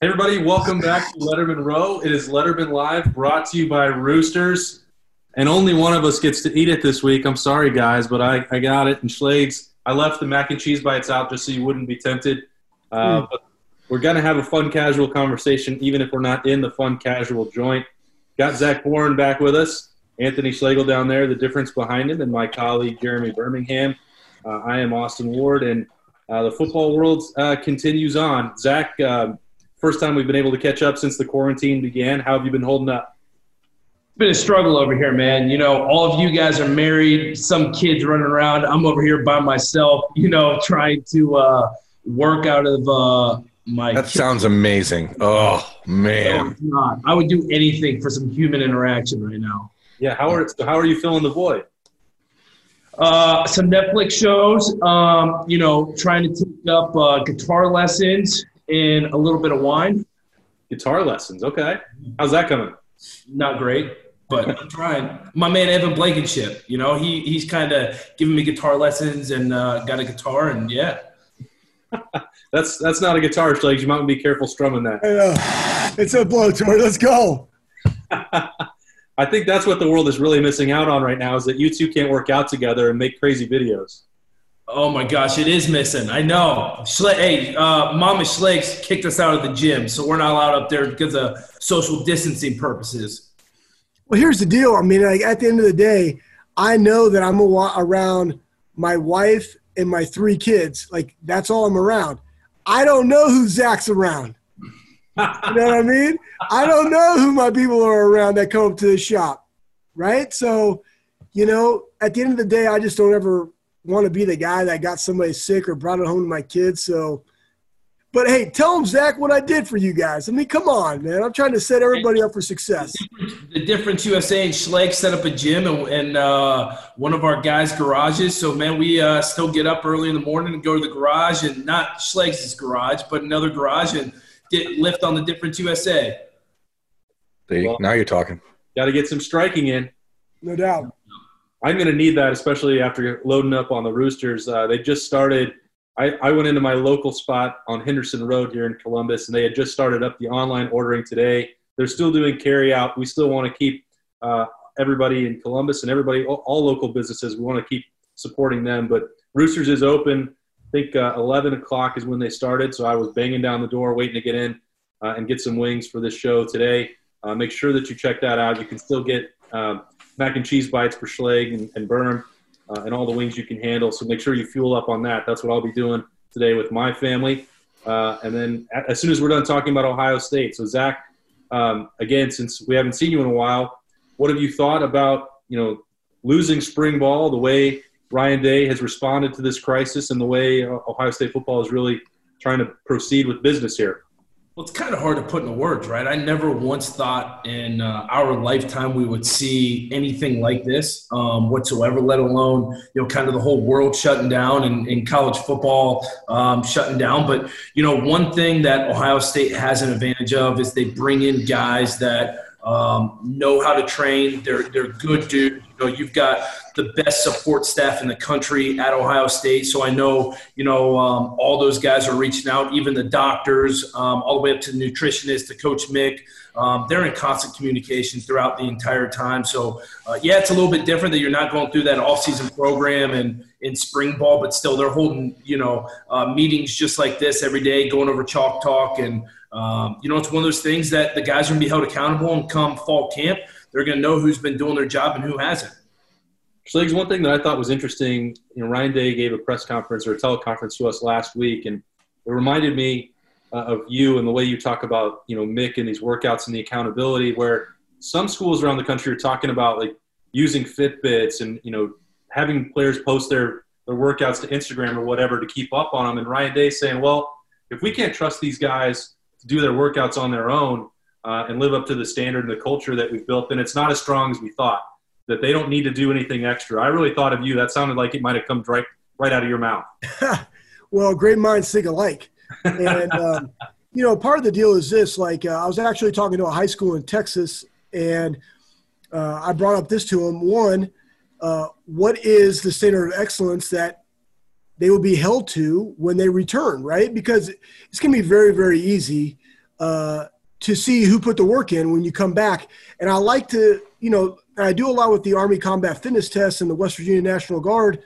Hey everybody, welcome back to Lettermen Row. It is Lettermen Live, brought to you by Roosters, and only one of us gets to eat it this week. I'm sorry, guys, but I, I got it. And Schlegs, I left the mac and cheese bites out just so you wouldn't be tempted. Uh, Mm. But we're gonna have a fun, casual conversation, even if we're not in the fun, casual joint. Got Zach Boren back with us, Anthony Schlegel down there, the difference behind him, and my colleague Jeremy Birmingham. Uh, I am Austin Ward, and uh, the football world uh, continues on. Zach. First time we've been able to catch up since the quarantine began. How have you been holding up? It's been a struggle over here, man. You know, all of you guys are married, some kids running around. I'm over here by myself, you know, trying to uh, work out of uh, my. That sounds amazing. Oh man, it's not. I would do anything for some human interaction right now. Yeah, how are so how are you filling the void? Uh, some Netflix shows, um, you know, trying to take up uh, guitar lessons and a little bit of wine. Guitar lessons. Okay, how's that coming? Not great, but I'm trying. My man Evan Blankenship, you know, he he's kind of giving me guitar lessons and uh, got a guitar, and yeah. That's that's not a guitar, Schlegs. You might want to be careful strumming that. I know. It's a blowtorch. Let's go. I think that's what the world is really missing out on right now is that you two can't work out together and make crazy videos. Oh my gosh, it is missing. I know. Schle- hey, uh, Mama Schlegs kicked us out of the gym, so we're not allowed up there because of social distancing purposes. Well, here's the deal. I mean, like at the end of the day, I know that I'm a- around my wife and my three kids. Like that's all I'm around. I don't know who Zach's around. You know what I mean? I don't know who my people are around that come up to the shop, right? So, you know, at the end of the day, I just don't ever want to be the guy that got somebody sick or brought it home to my kids. So, but hey, tell them Zach what I did for you guys. I mean, come on, man. I'm trying to set everybody up for success. The Difference USA and Schleg set up a gym in, in uh, one of our guys' garages. So, man, we uh, still get up early in the morning and go to the garage, and not Schleg's garage, but another garage, and get lift on the Difference USA. See, Well- now you're talking. Got to get some striking in. No doubt. I'm going to need that, especially after loading up on the Roosters. Uh, they just started. I, I went into my local spot on Henderson Road here in Columbus, and they had just started up the online ordering today. They're still doing carry out. We still want to keep uh, everybody in Columbus and everybody, all, all local businesses, we want to keep supporting them. But Roosters is open. I think uh, 11 o'clock is when they started, so I was banging down the door waiting to get in uh, and get some wings for this show today. Uh, make sure that you check that out. You can still get um, mac and cheese bites for Schleg and, and Birm uh, and all the wings you can handle. So make sure you fuel up on that. That's what I'll be doing today with my family. Uh, and then as soon as we're done talking about Ohio State, so Zach, um, again, since we haven't seen you in a while, what have you thought about you know losing spring ball, the way Ryan Day has responded to this crisis, and the way Ohio State football is really trying to proceed with business here? Well, it's kind of hard to put into words, right? I never once thought in uh, our lifetime we would see anything like this um, whatsoever, let alone, you know, kind of the whole world shutting down and, and college football um, shutting down. But, you know, one thing that Ohio State has an advantage of is they bring in guys that um, know how to train. They're, they're good dudes. You know, you've got the best support staff in the country at Ohio State. So I know, you know, um, all those guys are reaching out, even the doctors, um, all the way up to the nutritionist, to Coach Mick. Um, they're in constant communication throughout the entire time. So, uh, yeah, it's a little bit different that you're not going through that off-season program and in spring ball, but still they're holding, you know, uh, meetings just like this every day, going over chalk talk. And, um, you know, it's one of those things that the guys are going to be held accountable and come fall camp, they're going to know who's been doing their job and who hasn't. Schlegs, one thing that I thought was interesting, you know, Ryan Day gave a press conference or a teleconference to us last week, and it reminded me uh, of you and the way you talk about, you know, Mick and these workouts and the accountability. Where some schools around the country are talking about like using Fitbits and you know having players post their their workouts to Instagram or whatever to keep up on them. And Ryan Day saying, well, if we can't trust these guys do their workouts on their own uh, and live up to the standard and the culture that we've built, then it's not as strong as we thought that they don't need to do anything extra. I really thought of you. That sounded like it might have come right right out of your mouth. well, great minds think alike. And, um, you know, part of the deal is this like, uh, I was actually talking to a high school in Texas, and uh, I brought up this to them. One, uh, what is the standard of excellence that they will be held to when they return, right? Because it's going to be very, very easy uh, to see who put the work in when you come back. And I like to, you know, I do a lot with the Army Combat Fitness Test and the West Virginia National Guard.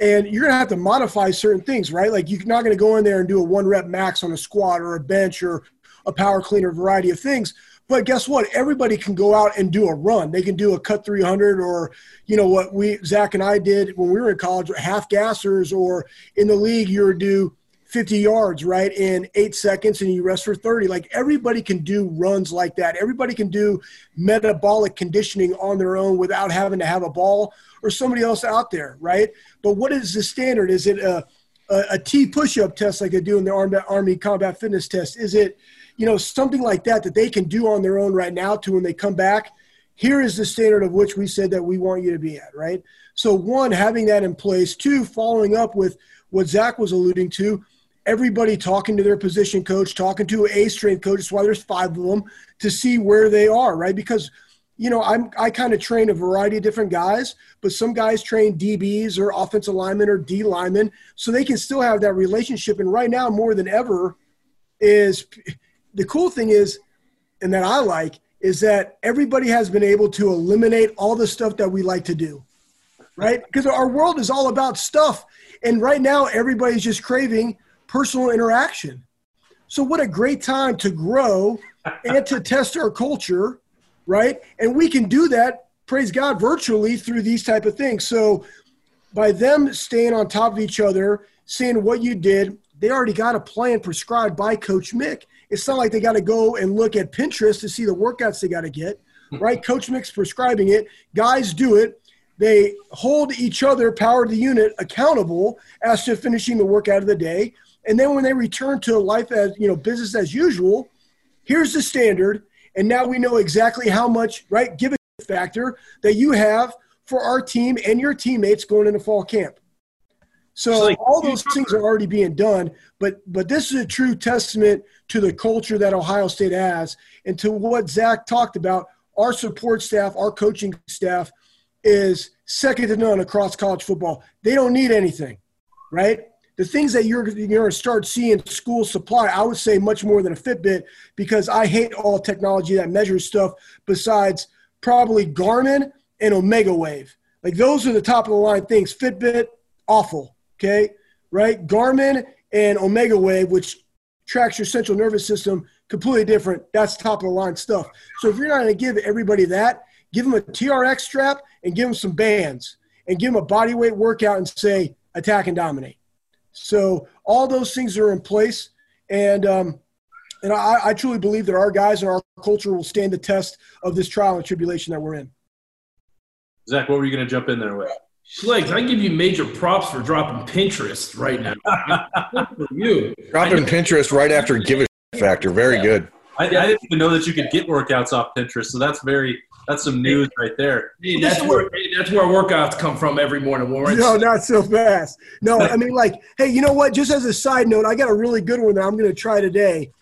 And you're going to have to modify certain things, right? Like you're not going to go in there and do a one rep max on a squat or a bench or a power cleaner, variety of things. But guess what? Everybody can go out and do a run. They can do a cut 300 or, you know, what we, Zach and I did when we were in college, half gassers, or in the league, you would do 50 yards, right, in eight seconds and you rest for 30. Like everybody can do runs like that. Everybody can do metabolic conditioning on their own without having to have a ball or somebody else out there, right? But what is the standard? Is it a, a, a T push up test like they do in the Army, Army Combat Fitness Test? Is it, you know, something like that that they can do on their own right now to when they come back? Here is the standard of which we said that we want you to be at, right? So, one, having that in place. Two, following up with what Zach was alluding to, everybody talking to their position coach, talking to a strength coach. That's why there's five of them to see where they are, right? Because you know, I'm I kind of train a variety of different guys, but some guys train DBs or offensive linemen or D linemen, so they can still have that relationship. And right now, more than ever, is the cool thing is, and that I like, is that everybody has been able to eliminate all the stuff that we like to do, right? Because our world is all about stuff, and right now everybody's just craving personal interaction. So, what a great time to grow and to test our culture, right? And we can do that, praise God, virtually through these type of things. So, by them staying on top of each other, seeing what you did, they already got a plan prescribed by Coach Mick. It's not like they got to go and look at Pinterest to see the workouts they got to get, hmm. right? Coach Mick's prescribing it. Guys do it. They hold each other, power the unit, accountable as to finishing the workout of the day. And then when they return to life as, you know, business as usual, here's the standard. And now we know exactly how much, right, give a factor that you have for our team and your teammates going into fall camp. So like, all those things are already being done, but but this is a true testament to the culture that Ohio State has and to what Zach talked about. Our support staff, our coaching staff, is second to none across college football. They don't need anything, right? the things that you're, you're going to start seeing school supply, I would say much more than a Fitbit because I hate all technology that measures stuff besides probably Garmin and Omegawave. Like those are the top of the line things. Fitbit, awful. Okay. Right. Garmin and Omegawave, which tracks your central nervous system, completely different. That's top of the line stuff. So if you're not going to give everybody that, give them a TRX strap and give them some bands and give them a body weight workout and say attack and dominate. So all those things are in place, and um, and I, I truly believe that our guys and our culture will stand the test of this trial and tribulation that we're in. Zach, what were you going to jump in there with? Schlegs, I give you major props for dropping Pinterest right now. for you. Dropping Pinterest right after give a factor. Very yeah. good. I, I, didn't even know that you could get workouts off Pinterest, so that's very that's some news right there. Hey, that's where that's where workouts come from every morning, Boren. No, not so fast. No, I mean like, hey, you know what? Just as a side note, I got a really good one that I'm going to try today,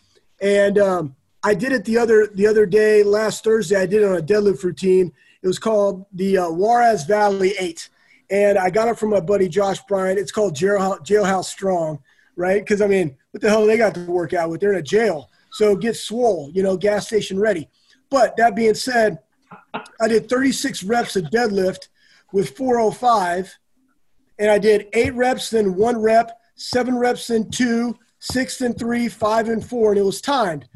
and um, I did it the other the other day, last Thursday. I did it on a deadlift routine. It was called the uh, Juarez Valley Eight, and I got it from my buddy Josh Bryant. It's called Jailhouse, Jailhouse Strong, right? Because I mean, what the hell they got to work out with? They're in a jail, so get swole, you know, gas station ready. But that being said I did 36 reps of deadlift with 405, and I did eight reps, then one rep, seven reps, then two, six, then three, five, and four, and it was timed.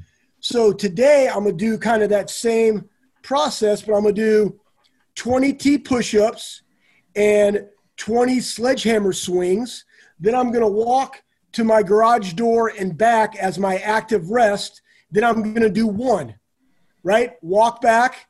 So today I'm gonna do kind of that same process, but I'm gonna do 20 T push-ups and 20 sledgehammer swings. Then I'm gonna walk to my garage door and back as my active rest. Then I'm gonna do one, right? Walk back,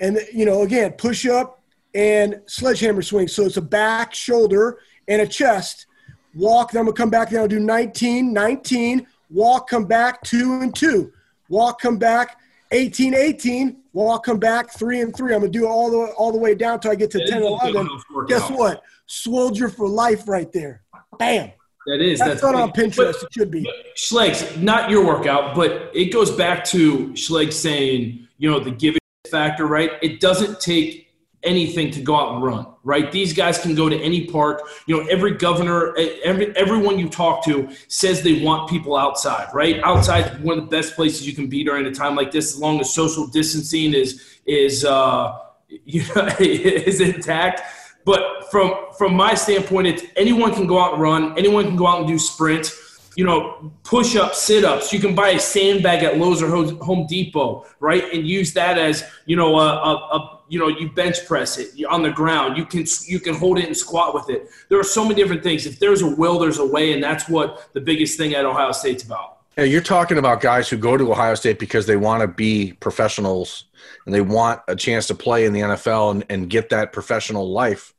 and you know again push up and sledgehammer swing so it's a back shoulder and a chest walk then i'm gonna come back then i'll do 19 19 walk come back two and two walk come back 18 18 walk come back three and three i'm gonna do all the all the way down till i get to 10 11 guess what soldier for life right there bam that is. That's, that's not on Pinterest. But, it should be. Schlegs, not your workout, but it goes back to Schlegs saying, you know, the giving factor, right? It doesn't take anything to go out and run, right? These guys can go to any park. You know, every governor, every everyone you talk to says they want people outside, right? Outside is one of the best places you can be during a time like this, as long as social distancing is is uh, you know, is intact. But from from my standpoint, it's anyone can go out and run, anyone can go out and do sprints you know, push ups, sit ups. You can buy a sandbag at Lowe's or Home Depot, right, and use that as you know a, a, a you know you bench press it on the ground. You can you can hold it and squat with it. There are so many different things. If there's a will, there's a way, and that's what the biggest thing at Ohio State's about. Yeah, you're talking about guys who go to Ohio State because they want to be professionals and they want a chance to play in the NFL and, and get that professional life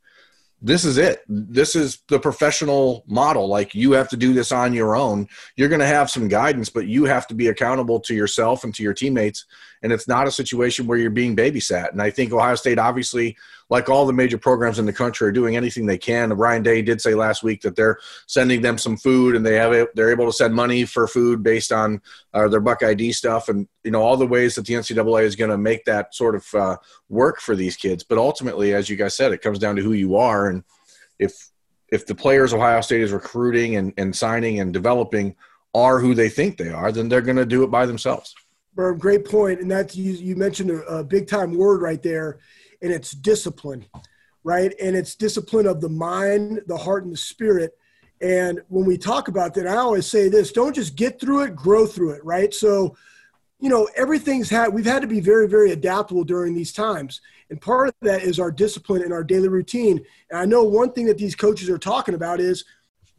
this is it. This is the professional model. Like you have to do this on your own. You're going to have some guidance, but you have to be accountable to yourself and to your teammates. And it's not a situation where you're being babysat. And I think Ohio State, obviously, like all the major programs in the country, are doing anything they can. Ryan Day did say last week that they're sending them some food, and they have it, they're able to send money for food based on uh, their Buck ID stuff, and you know all the ways that the NCAA is going to make that sort of uh, work for these kids. But ultimately, as you guys said, it comes down to who you are, and if if the players Ohio State is recruiting and, and signing and developing are who they think they are, then they're going to do it by themselves. Birm, great point. And that's you, you mentioned a, a big time word right there, and it's discipline, right? And it's discipline of the mind, the heart, and the spirit. And when we talk about that, I always say this don't just get through it, grow through it, right? So, you know, everything's had, we've had to be very, very adaptable during these times. And part of that is our discipline and our daily routine. And I know one thing that these coaches are talking about is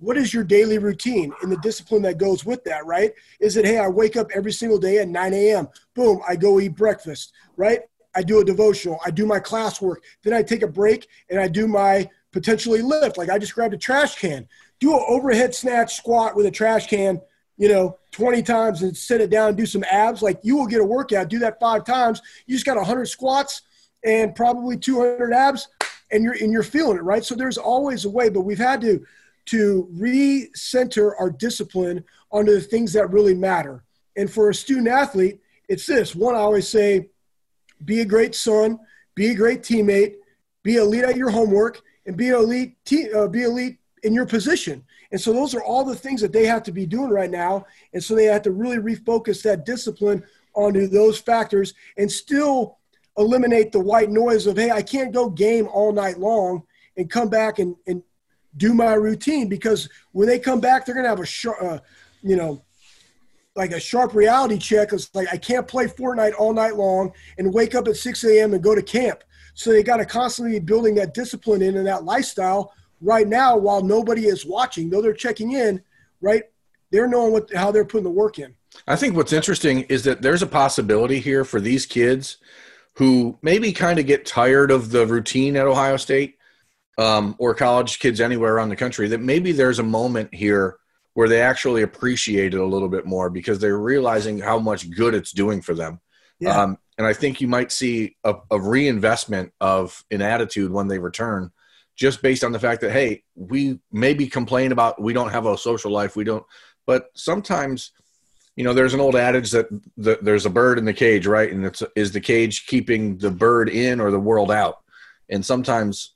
what is your daily routine and the discipline that goes with that, right? Is it, hey, I wake up every single day at 9 a.m., boom, I go eat breakfast, right? I do a devotional, I do my classwork, then I take a break and I do my potentially lift. Like I just grabbed a trash can, do an overhead snatch squat with a trash can, you know, 20 times and sit it down and do some abs. Like you will get a workout, do that five times. You just got 100 squats and probably 200 abs and you're, and you're feeling it, right? So there's always a way, but we've had to to recenter our discipline onto the things that really matter. And for a student athlete, it's this one, I always say, be a great son, be a great teammate, be elite at your homework, and be elite, te- uh, be elite in your position. And so those are all the things that they have to be doing right now. And so they have to really refocus that discipline onto those factors and still eliminate the white noise of, hey, I can't go game all night long and come back and, and do my routine because when they come back, they're going to have a sharp, uh, you know, like a sharp reality check. It's like I can't play Fortnite all night long and wake up at 6 a.m. and go to camp. So they got to constantly be building that discipline in and that lifestyle right now while nobody is watching. Though they're checking in, right? They're knowing what how they're putting the work in. I think what's interesting is that there's a possibility here for these kids who maybe kind of get tired of the routine at Ohio State um, or college kids anywhere around the country that maybe there's a moment here where they actually appreciate it a little bit more because they're realizing how much good it's doing for them. Yeah. Um, and I think you might see a, a, reinvestment of an attitude when they return, just based on the fact that hey, we maybe complain about we don't have a social life, we don't, but sometimes, you know, there's an old adage that the, there's a bird in the cage, right? And it's is the cage keeping the bird in or the world out? And sometimes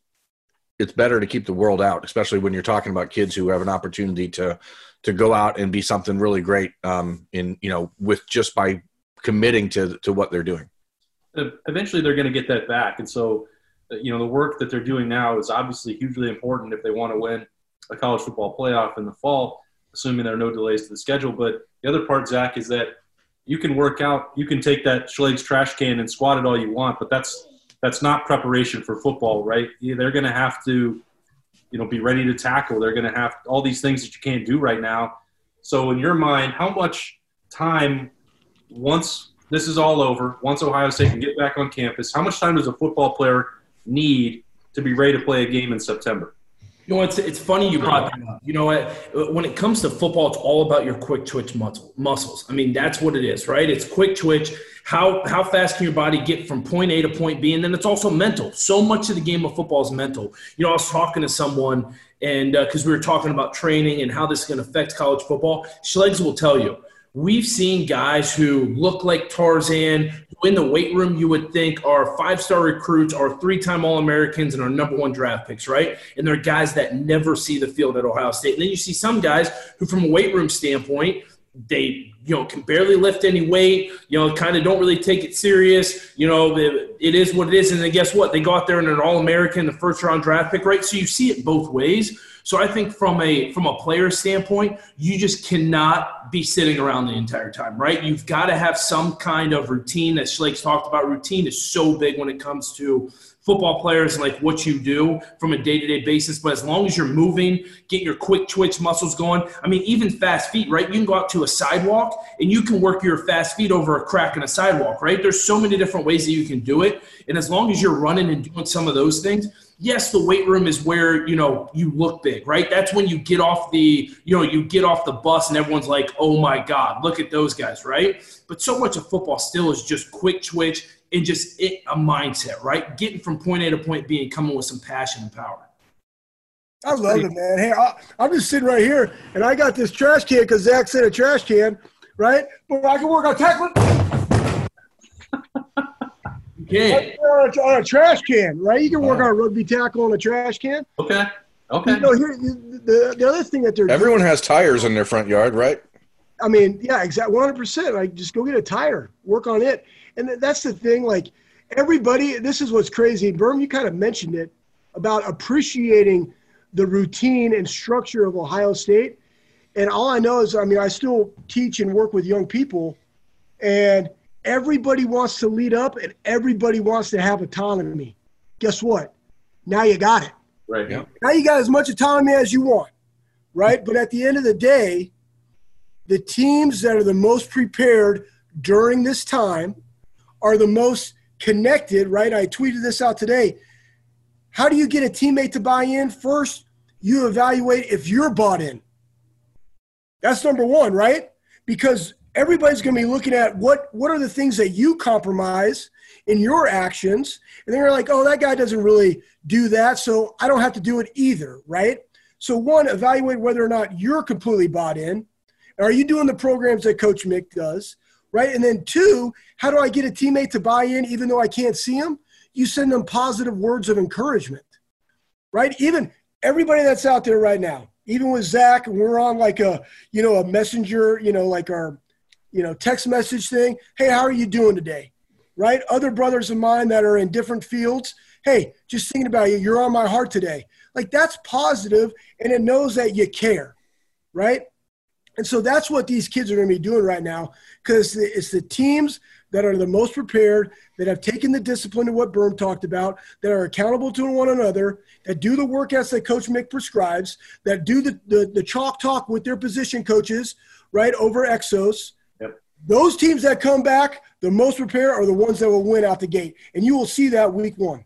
it's better to keep the world out, especially when you're talking about kids who have an opportunity to to go out and be something really great um, in you know with just by committing to to what they're doing. Eventually, they're going to get that back, and so uh, you know the work that they're doing now is obviously hugely important if they want to win a college football playoff in the fall, assuming there are no delays to the schedule. But the other part, Zach, is that you can work out, you can take that Schleg's trash can and squat it all you want, but that's that's not preparation for football, right? They're going to have to, you know, be ready to tackle. They're going to have all these things that you can't do right now. So, in your mind, how much time once this is all over, once Ohio State can get back on campus, how much time does a football player need to be ready to play a game in September? You know, it's it's funny you brought that up. You know what? When it comes to football, it's all about your quick twitch muscle, muscles. I mean, that's what it is, right? It's quick twitch. How how fast can your body get from point A to point B? And then it's also mental. So much of the game of football is mental. You know, I was talking to someone, and because uh, we were talking about training and how this is going to affect college football, Schlegs will tell you we've seen guys who look like Tarzan, who in the weight room you would think are five star recruits, are three time All Americans, and are number one draft picks, right? And they're guys that never see the field at Ohio State. And then you see some guys who, from a weight room standpoint, they you know can barely lift any weight you know kind of don't really take it serious you know it, it is what it is and then guess what they go out there and an all-american the first round draft pick right so you see it both ways so I think from a from a player standpoint, you just cannot be sitting around the entire time, right? You've got to have some kind of routine that Schleg's talked about. Routine is so big when it comes to football players like what you do from a day-to-day basis but as long as you're moving get your quick twitch muscles going i mean even fast feet right you can go out to a sidewalk and you can work your fast feet over a crack in a sidewalk right there's so many different ways that you can do it and as long as you're running and doing some of those things yes, the weight room is where, you know, you look big, right? That's when you get off the, you know, you get off the bus and everyone's like, oh my God, look at those guys, right? But so much of football still is just quick twitch and just it, a mindset, right? Getting from point A to point B and coming with some passion and power. I love it, man. Hey, I, am just sitting right here, and I got this trash can because Zach said a trash can, right? But I can work on tackling. can. On a, on a, trash can, right? You can work on a rugby tackle on a trash can. Okay. Okay. You know, here, the, the other thing that they're everyone doing, has tires in their front yard, right? I mean, yeah, exactly, one hundred percent. Like, just go get a tire, work on it, and that's the thing. Like, everybody, this is what's crazy. Birm, you kind of mentioned it about appreciating the routine and structure of Ohio State. And all I know is, I mean, I still teach and work with young people, and everybody wants to lead up and everybody wants to have autonomy. Guess what? Now you got it. Right. Yeah. Now you got as much autonomy as you want. Right. But at the end of the day, the teams that are the most prepared during this time are the most connected, right? I tweeted this out today. How do you get a teammate to buy in? First, you evaluate if you're bought in. That's number one, right? Because everybody's going to be looking at what what are the things that you compromise in your actions and they're like oh that guy doesn't really do that so i don't have to do it either right so one evaluate whether or not you're completely bought in are you doing the programs that coach mick does right and then two how do i get a teammate to buy in even though i can't see them you send them positive words of encouragement right even everybody that's out there right now even with zach and we're on like a you know a messenger you know like our you know, text message thing. Hey, how are you doing today? Right? Other brothers of mine that are in different fields. Hey, just thinking about you. You're on my heart today. Like that's positive, and it knows that you care, right? And so that's what these kids are going to be doing right now because it's the teams that are the most prepared, that have taken the discipline of what Birm talked about, that are accountable to one another, that do the workouts that Coach Mick prescribes, that do the, the, the chalk talk with their position coaches, right, over Exos, Yep. those teams that come back the most prepared are the ones that will win out the gate, and you will see that week one.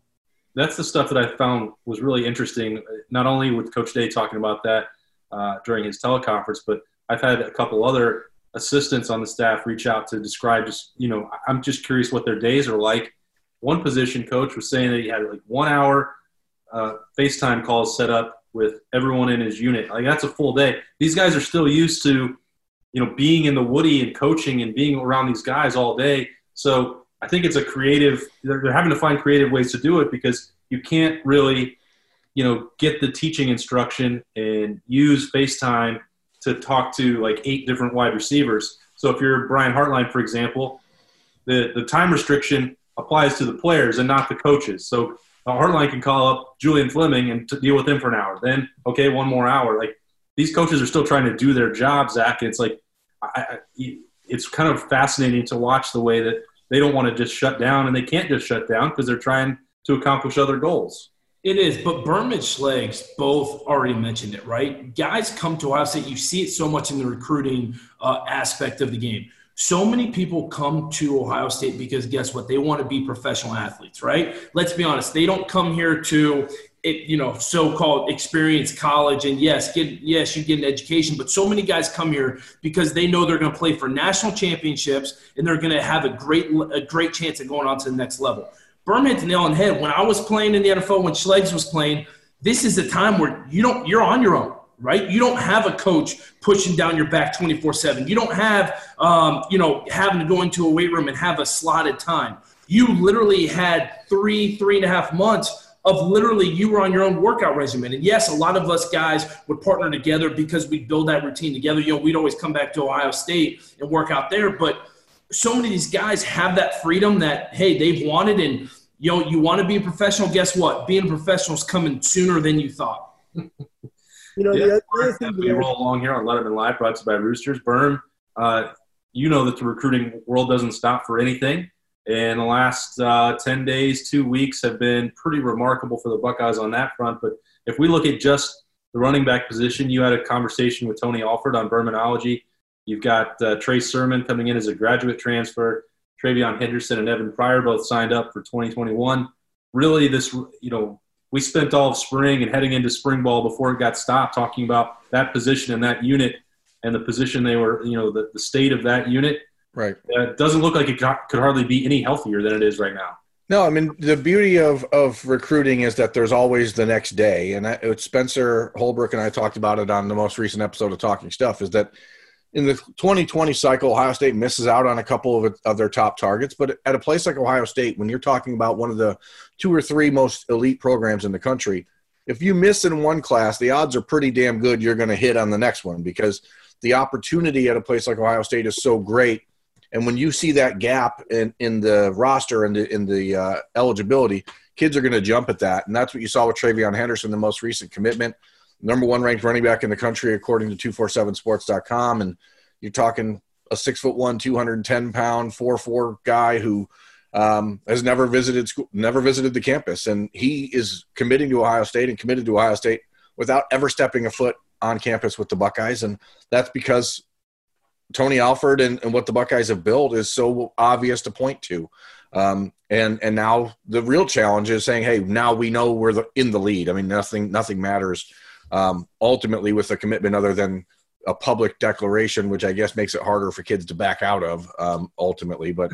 That's the stuff that I found was really interesting. Not only with Coach Day talking about that uh, during his teleconference, but I've had a couple other assistants on the staff reach out to describe just you know I'm just curious what their days are like. One position coach was saying that he had like one hour uh, FaceTime calls set up with everyone in his unit. Like that's a full day. These guys are still used to you know, being in the Woody and coaching and being around these guys all day. So I think it's a creative. They're, they're having to find creative ways to do it because you can't really, you know, get the teaching instruction and use FaceTime to talk to like eight different wide receivers. So if you're Brian Hartline, for example, the the time restriction applies to the players and not the coaches. So uh, Hartline can call up Julian Fleming and deal with him for an hour. Then okay, one more hour. Like these coaches are still trying to do their job, Zach. It's like I, I, it's kind of fascinating to watch the way that they don't want to just shut down, and they can't just shut down because they're trying to accomplish other goals. It is, but Berman Schlegs both already mentioned it, right? Guys come to Ohio State. You see it so much in the recruiting uh, aspect of the game. So many people come to Ohio State because guess what? They want to be professional athletes, right? Let's be honest. They don't come here to it, you know, so-called experience college and yes, get yes, you get an education, but so many guys come here because they know they're going to play for national championships and they're going to have a great a great chance at going on to the next level. Birmingham's nail on head. When I was playing in the NFL, when Schlegs was playing, this is a time where you don't you're on your own right? You don't have a coach pushing down your back 24 7. You don't have, um, you know, having to go into a weight room and have a slotted time. You literally had three, three and a half months of literally you were on your own workout regimen. And yes, a lot of us guys would partner together because we build that routine together. You know, we'd always come back to Ohio State and work out there. But so many of these guys have that freedom that, hey, they've wanted and you know, you want to be a professional, guess what? Being a professional is coming sooner than you thought. you know, yeah, the other thing we roll along here on Lettermen Live, brought to you by Roosters. Birm, uh, you know that the recruiting world doesn't stop for anything. And the last uh, 10 days, two weeks have been pretty remarkable for the Buckeyes on that front. But if we look at just the running back position, you had a conversation with Tony Alford on Bermanology. You've got uh, Trey Sermon coming in as a graduate transfer. TreVeyon Henderson and Evan Pryor both signed up for 2021. Really, this, you know, we spent all of spring and heading into spring ball before it got stopped talking about that position and that unit and the position they were, you know, the, the state of that unit. Right. It doesn't look like it got, could hardly be any healthier than it is right now. No, I mean the beauty of of recruiting is that there's always the next day, and I, Spencer Holbrook and I talked about it on the most recent episode of Talking Stuff. Is that in the 2020 cycle, Ohio State misses out on a couple of, of their top targets. But at a place like Ohio State, when you're talking about one of the two or three most elite programs in the country, if you miss in one class, the odds are pretty damn good you're going to hit on the next one because the opportunity at a place like Ohio State is so great. And when you see that gap in, in the roster and the, in the uh, eligibility, kids are going to jump at that. And that's what you saw with TreVeyon Henderson, the most recent commitment number one ranked running back in the country according to 247sports.com and you're talking a six foot one 210 pound four four guy who um, has never visited school never visited the campus. And he is committing to ohio state and committed to ohio state without ever stepping a foot on campus with the buckeyes. And that's because tony alford and, and what the buckeyes have built is so obvious to point to. Um, and and now the real challenge is saying hey now we know we're the, in the lead. I mean nothing nothing matters um, ultimately with a commitment other than a public declaration, which I guess makes it harder for kids to back out of um, ultimately. But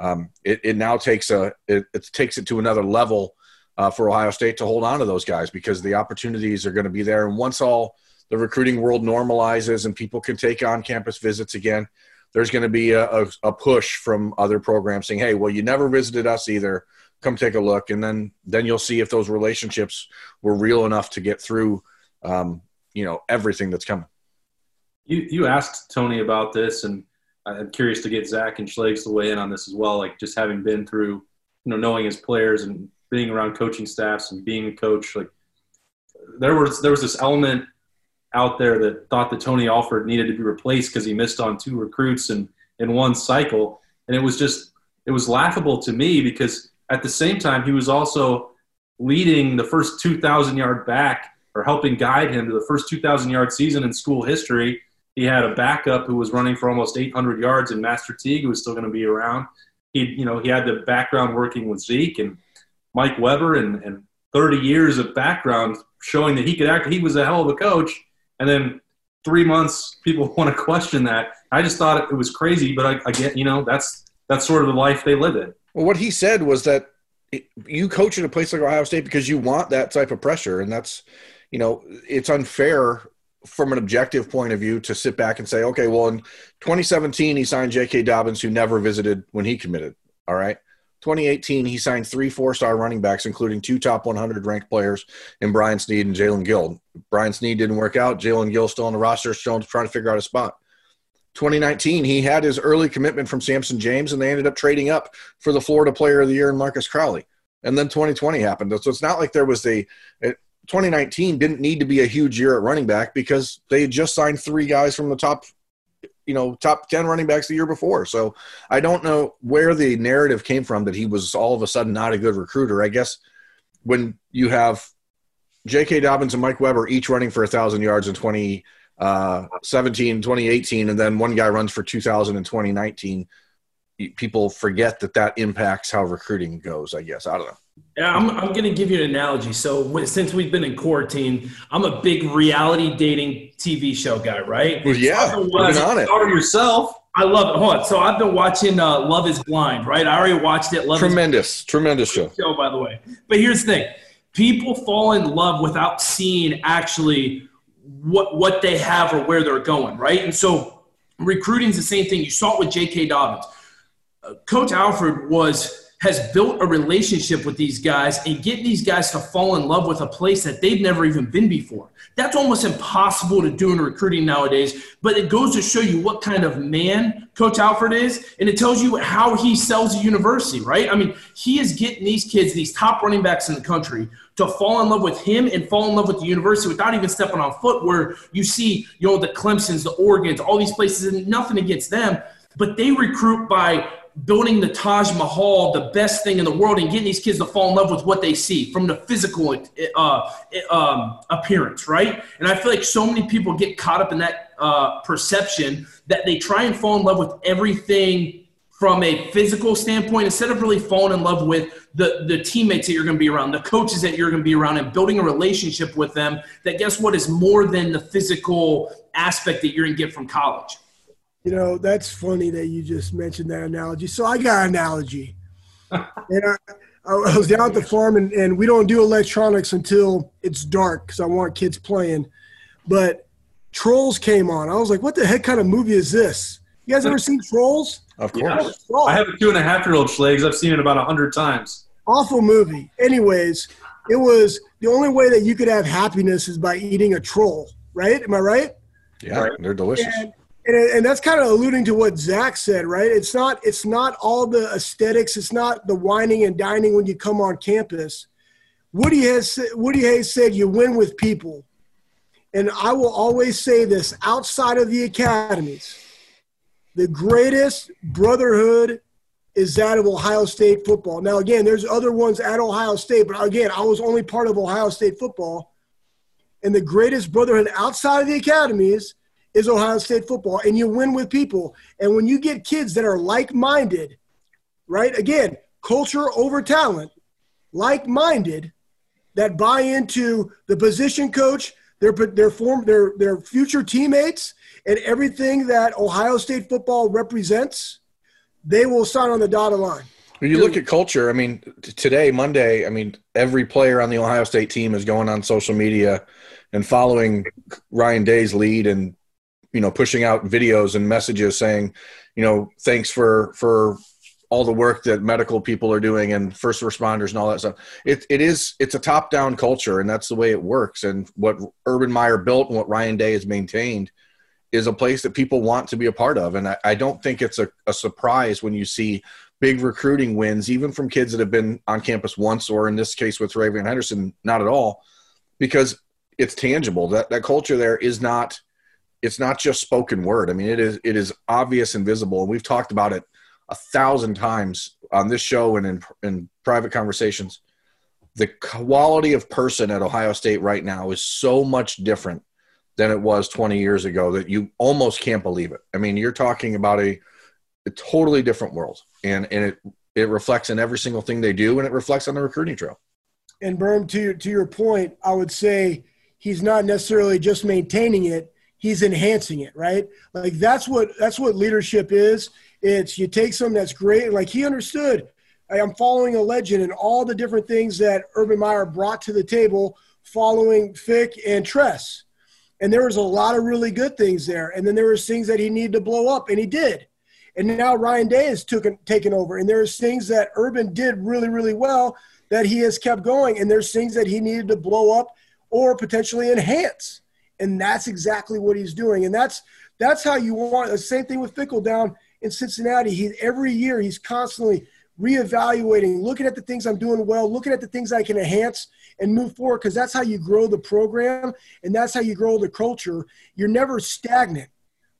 um, it, it, now takes a it, it, takes it to another level uh, for Ohio State to hold on to those guys because the opportunities are going to be there. And once all the recruiting world normalizes and people can take on campus visits again, there's going to be a, a, a push from other programs saying, "Hey, well, you never visited us either. Come take a look." And then then you'll see if those relationships were real enough to get through um, you know everything that's coming. You you asked Tony about this, and I'm curious to get Zach and Schlegs to weigh in on this as well. Like just having been through, you know, knowing his players and being around coaching staffs and being a coach, like there was there was this element out there that thought that Tony Alford needed to be replaced because he missed on two recruits and in one cycle, and it was just it was laughable to me because at the same time he was also leading the first 2,000 yard back or helping guide him to the first 2,000 yard season in school history. He had a backup who was running for almost 800 yards in Master Teague, who was still going to be around. He, you know, he had the background working with Zeke and Mike Weber and, and 30 years of background showing that he could act. He was a hell of a coach. And then three months, people want to question that. I just thought it was crazy, but I, I get, you know, that's that's sort of the life they live in. Well, what he said was that you coach at a place like Ohio State because you want that type of pressure, and that's you know, it's unfair from an objective point of view to sit back and say, okay, well, in 2017, he signed J.K. Dobbins, who never visited when he committed. All right. 2018, he signed three four star running backs, including two top 100 ranked players in Brian Snead and Jaelen Gill. Brian Snead didn't work out. Jaelen Gill still on the roster, still trying to figure out a spot. 2019, he had his early commitment from Samson James, and they ended up trading up for the Florida Player of the Year in Marcus Crowley. And then 2020 happened. So it's not like there was a, 2019 didn't need to be a huge year at running back because they had just signed three guys from the top you know top 10 running backs the year before. So i don't know where the narrative came from that he was all of a sudden not a good recruiter. I guess when you have j.k dobbins and mike weber each running for 1000 yards in 2017 uh, 2018 and then one guy runs for 2000 in 2019 people forget that that impacts how recruiting goes i guess i don't know yeah, I'm, I'm going to give you an analogy. So, since we've been in quarantine, I'm a big reality dating TV show guy, right? Well, yeah, so been on it. Started yourself. I love it. Hold on. So, I've been watching uh, Love Is Blind, right? I already watched it. Love tremendous, tremendous show. Show, by the way. But here's the thing: people fall in love without seeing actually what what they have or where they're going, right? And so recruiting is the same thing. You saw it with J.K. Dobbins. Coach Alford was has built a relationship with these guys and get these guys to fall in love with a place that they've never even been before. That's almost impossible to do in recruiting nowadays, but it goes to show you what kind of man Coach Alford is, and it tells you how he sells a university, right? I mean, he is getting these kids, these top running backs in the country, to fall in love with him and fall in love with the university without even stepping on foot, where you see, you know, the Clemsons, the Oregons, all these places, and nothing against them, but they recruit by building the Taj Mahal, the best thing in the world, and getting these kids to fall in love with what they see from the physical uh, um, appearance, right? And I feel like so many people get caught up in that uh, perception that they try and fall in love with everything from a physical standpoint instead of really falling in love with the, the teammates that you're going to be around, the coaches that you're going to be around, and building a relationship with them that guess what is more than the physical aspect that you're going to get from college. You know, that's funny that you just mentioned that analogy. So I got an analogy. and I, I was down at the farm, and, and we don't do electronics until it's dark because I want kids playing. But Trolls came on. I was like, what the heck kind of movie is this? You guys ever seen Trolls? Of course. Yeah. I have a two and a half year old Schlegs. I've seen it about a hundred times. Awful movie. Anyways, it was the only way that you could have happiness is by eating a troll, right? Am I right? Yeah, right. they're delicious. And and, and that's kind of alluding to what Zach said, right? It's not it's not all the aesthetics. It's not the whining and dining when you come on campus. Woody has Woody Hayes said you win with people, and I will always say this: outside of the academies, the greatest brotherhood is that of Ohio State football. Now, again, there's other ones at Ohio State, but again, I was only part of Ohio State football, and the greatest brotherhood outside of the academies is Ohio State football, and you win with people. And when you get kids that are like minded, right? Again, culture over talent, like minded, that buy into the position coach, their their form, their their future teammates, and everything that Ohio State football represents, they will sign on the dotted line. When you look at culture, I mean, today, Monday, I mean, every player on the Ohio State team is going on social media and following Ryan Day's lead and you know pushing out videos and messages saying you know thanks for for all the work that medical people are doing and first responders and all that stuff. It, it is it's a top down culture and that's the way it works. And what urban meyer built and what ryan day has maintained is a place that people want to be a part of. And i, I don't think it's a, a surprise when you see big recruiting wins even from kids that have been on campus once or in this case with TreVeyon Henderson not at all because it's tangible. That that culture there is not it's not just spoken word. I mean, it is it is obvious and visible, and we've talked about it a thousand times on this show and in in private conversations. The quality of person at Ohio State right now is so much different than it was 20 years ago that you almost can't believe it. I mean, you're talking about a, a totally different world, and and it it reflects in every single thing they do, and it reflects on the recruiting trail. And Birm, to to your point, I would say he's not necessarily just maintaining it he's enhancing it, right? Like that's what that's what leadership is. It's you take something that's great, like he understood. I'm following a legend and all the different things that Urban Meyer brought to the table, following Fick and Tress. And there was a lot of really good things there. And then there was things that he needed to blow up, and he did. And now Ryan Day has taken taken over, and there's things that Urban did really, really well that he has kept going, and there's things that he needed to blow up or potentially enhance and that's exactly what he's doing. And that's that's how you want the same thing with Fickell down in Cincinnati. He every year he's constantly reevaluating, looking at the things I'm doing well, looking at the things I can enhance and move forward because that's how you grow the program and that's how you grow the culture. You're never stagnant,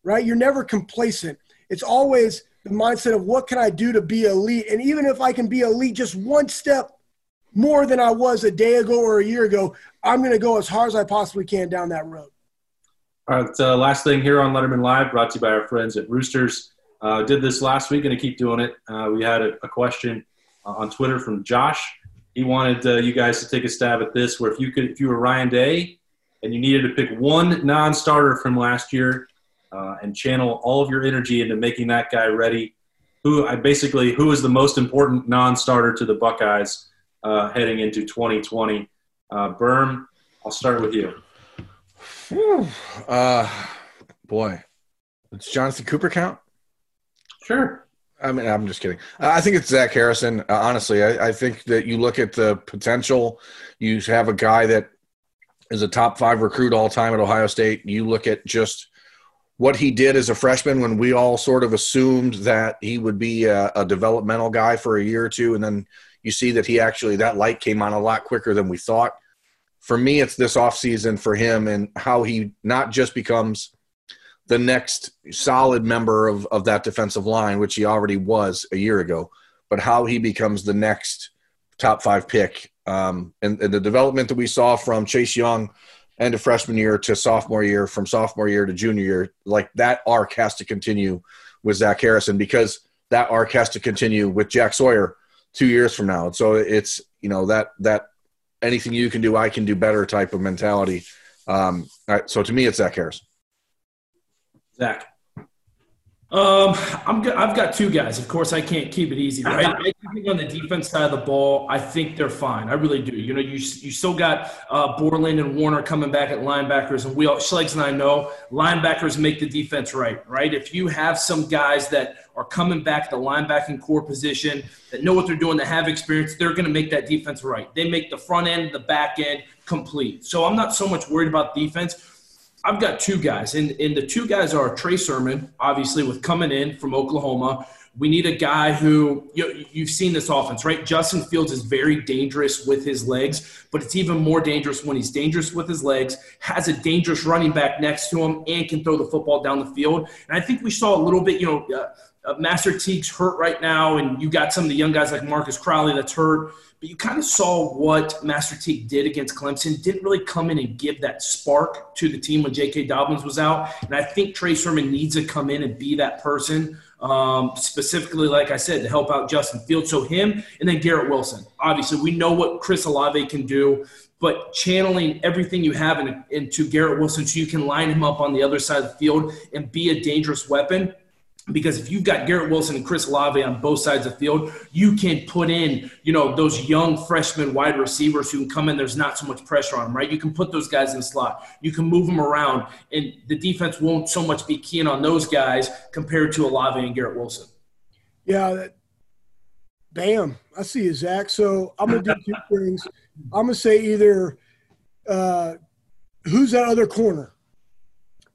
right? You're never complacent. It's always the mindset of what can I do to be elite? And even if I can be elite just one step more than I was a day ago or a year ago, I'm going to go as hard as I possibly can down that road. All right. Uh, last thing here on Lettermen Live, brought to you by our friends at Roosters. Uh, did this last week, and to keep doing it. Uh, we had a, a question uh, on Twitter from Josh. He wanted uh, you guys to take a stab at this, where if you could, if you were Ryan Day, and you needed to pick one non-starter from last year, uh, and channel all of your energy into making that guy ready, who I basically who is the most important non-starter to the Buckeyes heading into 2020? Uh, Birm, I'll start with you. Uh, boy, does Jonathan Cooper count? Sure. I mean, I'm just kidding. I think it's Zach Harrison. Uh, honestly, I, I, think that you look at the potential. You have a guy that is a top five recruit all time at Ohio State. You look at just what he did as a freshman when we all sort of assumed that he would be a, a developmental guy for a year or two, and then you see that he actually that light came on a lot quicker than we thought. For me, it's this offseason for him and how he not just becomes the next solid member of, of that defensive line, which he already was a year ago, but how he becomes the next top five pick. Um, and, and the development that we saw from Chase Young end of freshman year to sophomore year, from sophomore year to junior year, like that arc has to continue with Zach Harrison because that arc has to continue with Jack Sawyer two years from now. So it's, you know, that, that anything you can do, I can do better type of mentality. Um, so to me, it's Zach Harrison. Zach. Um, I'm good. I've got two guys. Of course, I can't keep it easy, right? I think on the defense side of the ball, I think they're fine. I really do. You know, you you still got uh, Borland and Werner coming back at linebackers, and we all Schlegs and I know linebackers make the defense right, right? If you have some guys that are coming back the linebacking core position that know what they're doing, that have experience, they're going to make that defense right. They make the front end, the back end complete. So I'm not so much worried about defense. I've got two guys, and, and the two guys are Trey Sermon, obviously, with coming in from Oklahoma. We need a guy who you, you've seen this offense, right? Justin Fields is very dangerous with his legs, but it's even more dangerous when he's dangerous with his legs, has a dangerous running back next to him, and can throw the football down the field. And I think we saw a little bit, you know, uh, uh, Master Teague's hurt right now, and you got some of the young guys like Marcus Crowley that's hurt. But you kind of saw what Master Teague did against Clemson. Didn't really come in and give that spark to the team when J.K. Dobbins was out. And I think Trey Sermon needs to come in and be that person, um, specifically, like I said, to help out Justin Fields. So him and then Garrett Wilson. Obviously, we know what Chris Olave can do but channeling everything you have in, into Garrett Wilson so you can line him up on the other side of the field and be a dangerous weapon because if you've got Garrett Wilson and Chris Olave on both sides of the field, you can put in, you know, those young freshman wide receivers who can come in. There's not so much pressure on them, right? You can put those guys in the slot. You can move them around, and the defense won't so much be keen on those guys compared to Olave and Garrett Wilson. Yeah, that, bam. I see you, Zach. So I'm gonna do two things. I'm gonna say either uh, who's that other corner,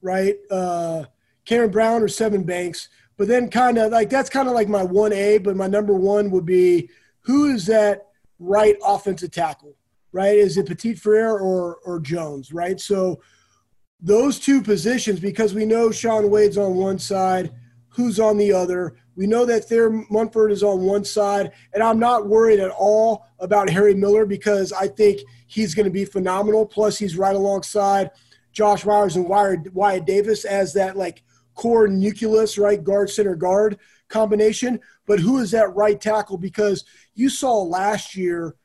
right? Uh, Karen Brown or Sevyn Banks. But then kind of like that's kind of like my 1A, but my number one would be who is that right offensive tackle, right? Is it Petit Frere or, or Jones, right? So those two positions, because we know Shaun Wade's on one side, who's on the other. We know that Thayer Munford is on one side, and I'm not worried at all about Harry Miller because I think he's going to be phenomenal. Plus, he's right alongside Josh Myers and Wyatt Davis as that like core nucleus, right? Guard, center, guard combination. But who is that right tackle? Because you saw last year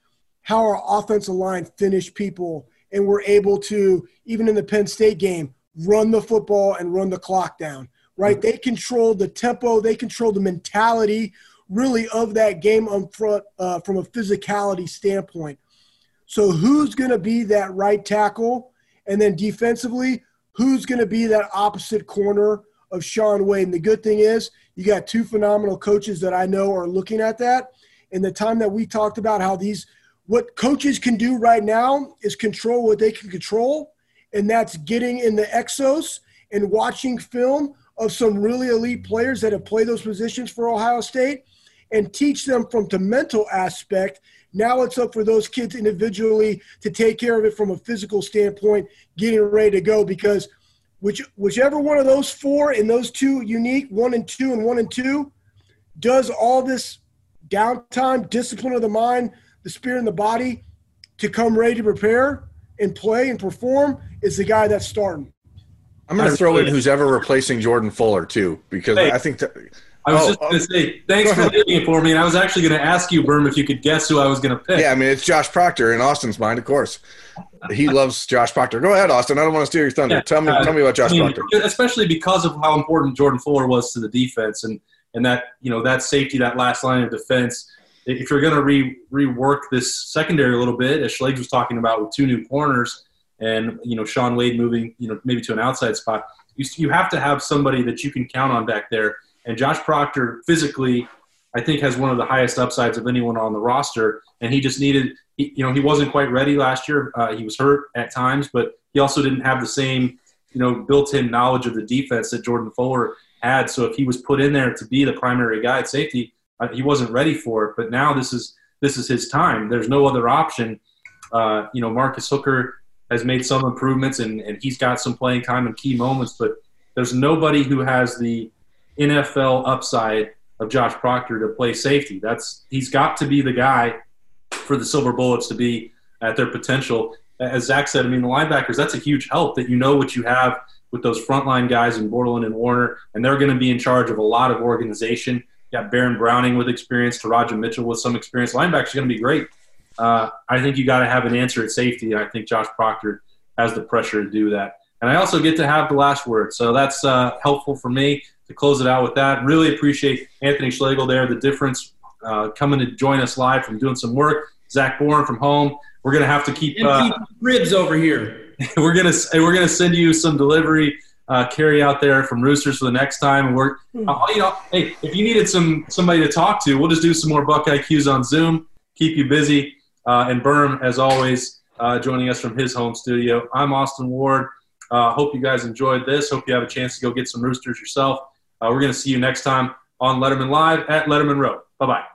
how our offensive line finished people and were able to, even in the Penn State game, run the football and run the clock down, right? They controlled the tempo, they controlled the mentality really of that game on front uh, from a physicality standpoint. So who's going to be that right tackle? And then defensively, who's going to be that opposite corner of Shaun Wade. And the good thing is, you got two phenomenal coaches that I know are looking at that. And the time that we talked about how these, what coaches can do right now is control what they can control. And that's getting in the exos and watching film of some really elite players that have played those positions for Ohio State and teach them from the mental aspect. Now it's up for those kids individually to take care of it from a physical standpoint, getting ready to go because – which whichever one of those four and those two unique one and two and one and two does all this downtime, discipline of the mind, the spirit and the body to come ready to prepare and play and perform is the guy that's starting. I'm going to throw in who's ever replacing Jordan Fuller too, because hey, I think that. I was oh, just going to oh, say thanks for leaving it for me, and I was actually going to ask you, Birm, if you could guess who I was going to pick. Yeah, I mean it's Josh Proctor in Austin's mind, of course he loves Josh Proctor. Go ahead, Austin. I don't want to steal your thunder. Yeah, tell me, uh, tell me about Josh I mean, Proctor. Especially because of how important Jordan Fuller was to the defense, and and that you know that safety, that last line of defense. If you're going to re rework this secondary a little bit, as Schlegs was talking about with two new corners, and you know Shaun Wade moving you know maybe to an outside spot. You you have to have somebody that you can count on back there. And Josh Proctor physically, I think, has one of the highest upsides of anyone on the roster. And he just needed, you know, he wasn't quite ready last year. Uh, he was hurt at times, but he also didn't have the same, you know, built-in knowledge of the defense that Jordan Fuller had. So if he was put in there to be the primary guy at safety, uh, he wasn't ready for it. But now this is this is his time. There's no other option. Uh, you know, Marcus Hooker has made some improvements and, and he's got some playing time in key moments, but there's nobody who has the NFL upside of Josh Proctor to play safety. That's he's got to be the guy for the Silver Bullets to be at their potential. As Zach said, I mean the linebackers. That's a huge help that you know what you have with those frontline guys in Bordelon and Werner, and they're going to be in charge of a lot of organization. You got Baron Browning with experience, Teradja Mitchell with some experience. Linebackers going to be great. Uh, I think you got to have an answer at safety, and I think Josh Proctor has the pressure to do that. And I also get to have the last word, so that's uh, helpful for me to close it out with that. Really appreciate Anthony Schlegel there, the difference uh, coming to join us live from doing some work. Zach Boren from home. We're gonna have to keep uh, ribs over here. we're gonna we're gonna send you some delivery uh, carry out there from Roosters for the next time. And we're uh, you know, hey, if you needed some somebody to talk to, we'll just do some more Buckeye Q's on Zoom. Keep you busy. Uh, and Birm, as always, uh, joining us from his home studio. I'm Austin Ward. Uh, hope you guys enjoyed this. Hope you have a chance to go get some Roosters yourself. Uh, we're going to see you next time on Lettermen Live at Lettermen Row. Bye bye.